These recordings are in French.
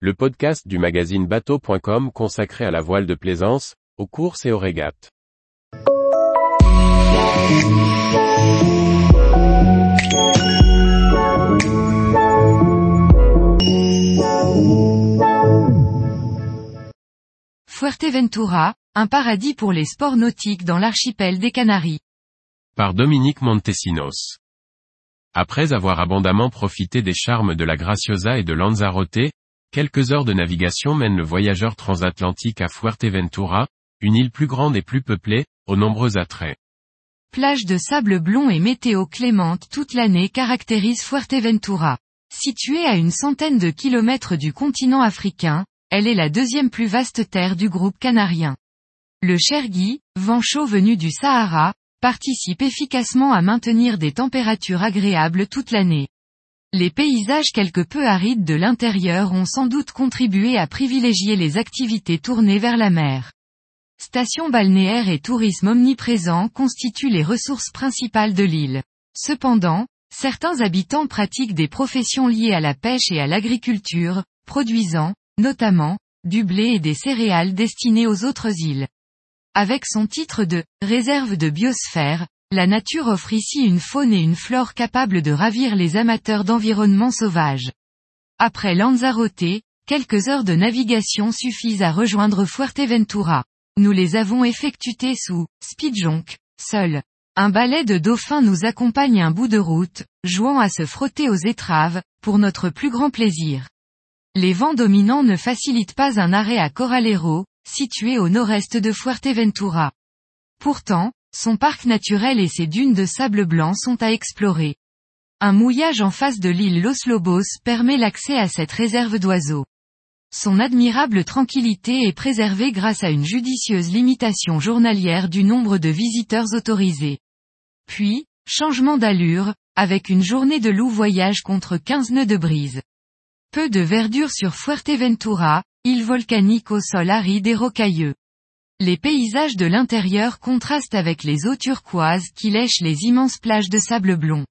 le podcast du magazine bateau.com consacré à la voile de plaisance, aux courses et aux régates. Fuerteventura, un paradis pour les sports nautiques dans l'archipel des Canaries. Par Dominique Montesinos. Après avoir abondamment profité des charmes de la Graciosa et de Lanzarote, quelques heures de navigation mènent le voyageur transatlantique à Fuerteventura, une île plus grande et plus peuplée, aux nombreux attraits. Plage de sable blond et météo clémente toute l'année caractérise Fuerteventura. Située à une centaine de kilomètres du continent africain, elle est la deuxième plus vaste terre du groupe canarien. Le Chergui, vent chaud venu du Sahara, participe efficacement à maintenir des températures agréables toute l'année. Les paysages quelque peu arides de l'intérieur ont sans doute contribué à privilégier les activités tournées vers la mer. Stations balnéaires et tourisme omniprésent constituent les ressources principales de l'île. Cependant, certains habitants pratiquent des professions liées à la pêche et à l'agriculture, produisant, notamment, du blé et des céréales destinées aux autres îles. Avec son titre de réserve de biosphère, la nature offre ici une faune et une flore capables de ravir les amateurs d'environnement sauvage. Après Lanzarote, quelques heures de navigation suffisent à rejoindre Fuerteventura. Nous les avons effectuées sous Speedjonk, seul. Un balai de dauphins nous accompagne un bout de route, jouant à se frotter aux étraves, pour notre plus grand plaisir. Les vents dominants ne facilitent pas un arrêt à Coralero, situé au nord-est de Fuerteventura. Pourtant, son parc naturel et ses dunes de sable blanc sont à explorer. Un mouillage en face de l'île Los Lobos permet l'accès à cette réserve d'oiseaux. Son admirable tranquillité est préservée grâce à une judicieuse limitation journalière du nombre de visiteurs autorisés. Puis, changement d'allure, avec une journée de loup voyage contre 15 nœuds de brise. Peu de verdure sur Fuerteventura, île volcanique au sol aride et rocailleux. Les paysages de l'intérieur contrastent avec les eaux turquoises qui lèchent les immenses plages de sable blond.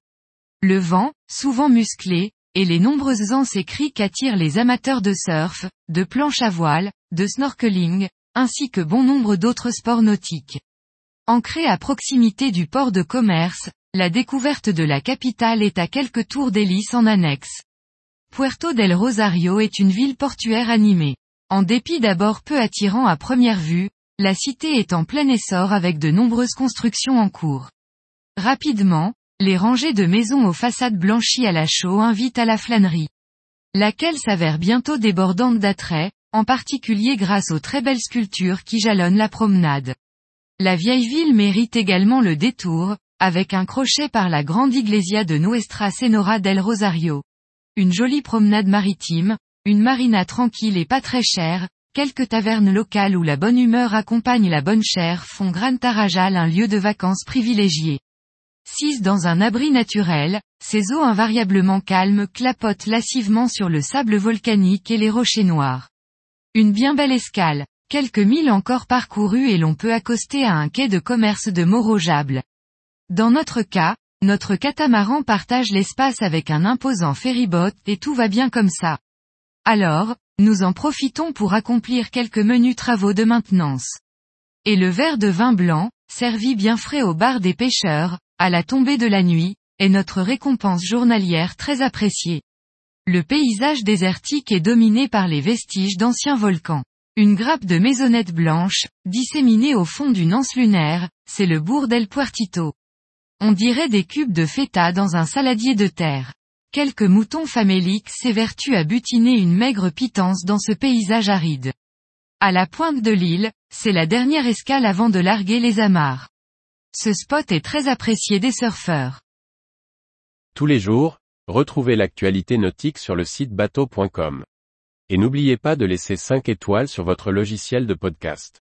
Le vent, souvent musclé, et les nombreuses anses et criques attirent les amateurs de surf, de planche à voile, de snorkeling, ainsi que bon nombre d'autres sports nautiques. Ancrée à proximité du port de commerce, la découverte de la capitale est à quelques tours d'hélice en annexe. Puerto del Rosario est une ville portuaire animée. En dépit d'abord peu attirant à première vue, la cité est en plein essor avec de nombreuses constructions en cours. Rapidement, les rangées de maisons aux façades blanchies à la chaux invitent à la flânerie. Laquelle s'avère bientôt débordante d'attrait, en particulier grâce aux très belles sculptures qui jalonnent la promenade. La vieille ville mérite également le détour, avec un crochet par la grande iglesia de Nuestra Senora del Rosario. Une jolie promenade maritime, une marina tranquille et pas très chère, quelques tavernes locales où la bonne humeur accompagne la bonne chair font Gran Tarajal un lieu de vacances privilégié. Sise dans un abri naturel, ces eaux invariablement calmes clapotent lascivement sur le sable volcanique et les rochers noirs. Une bien belle escale, quelques milles encore parcourus et l'on peut accoster à un quai de commerce de Morojable. Dans notre cas, notre catamaran partage l'espace avec un imposant ferryboat et tout va bien comme ça. Alors, nous en profitons pour accomplir quelques menus travaux de maintenance. Et le verre de vin blanc, servi bien frais au bar des pêcheurs, à la tombée de la nuit, est notre récompense journalière très appréciée. Le paysage désertique est dominé par les vestiges d'anciens volcans. Une grappe de maisonnettes blanches, disséminée au fond d'une anse lunaire, c'est le bourg d'El Puertito. On dirait des cubes de feta dans un saladier de terre. Quelques moutons faméliques s'évertuent à butiner une maigre pitance dans ce paysage aride. À la pointe de l'île, c'est la dernière escale avant de larguer les amarres. Ce spot est très apprécié des surfeurs. Tous les jours, retrouvez l'actualité nautique sur le site bateau.com. Et n'oubliez pas de laisser 5 étoiles sur votre logiciel de podcast.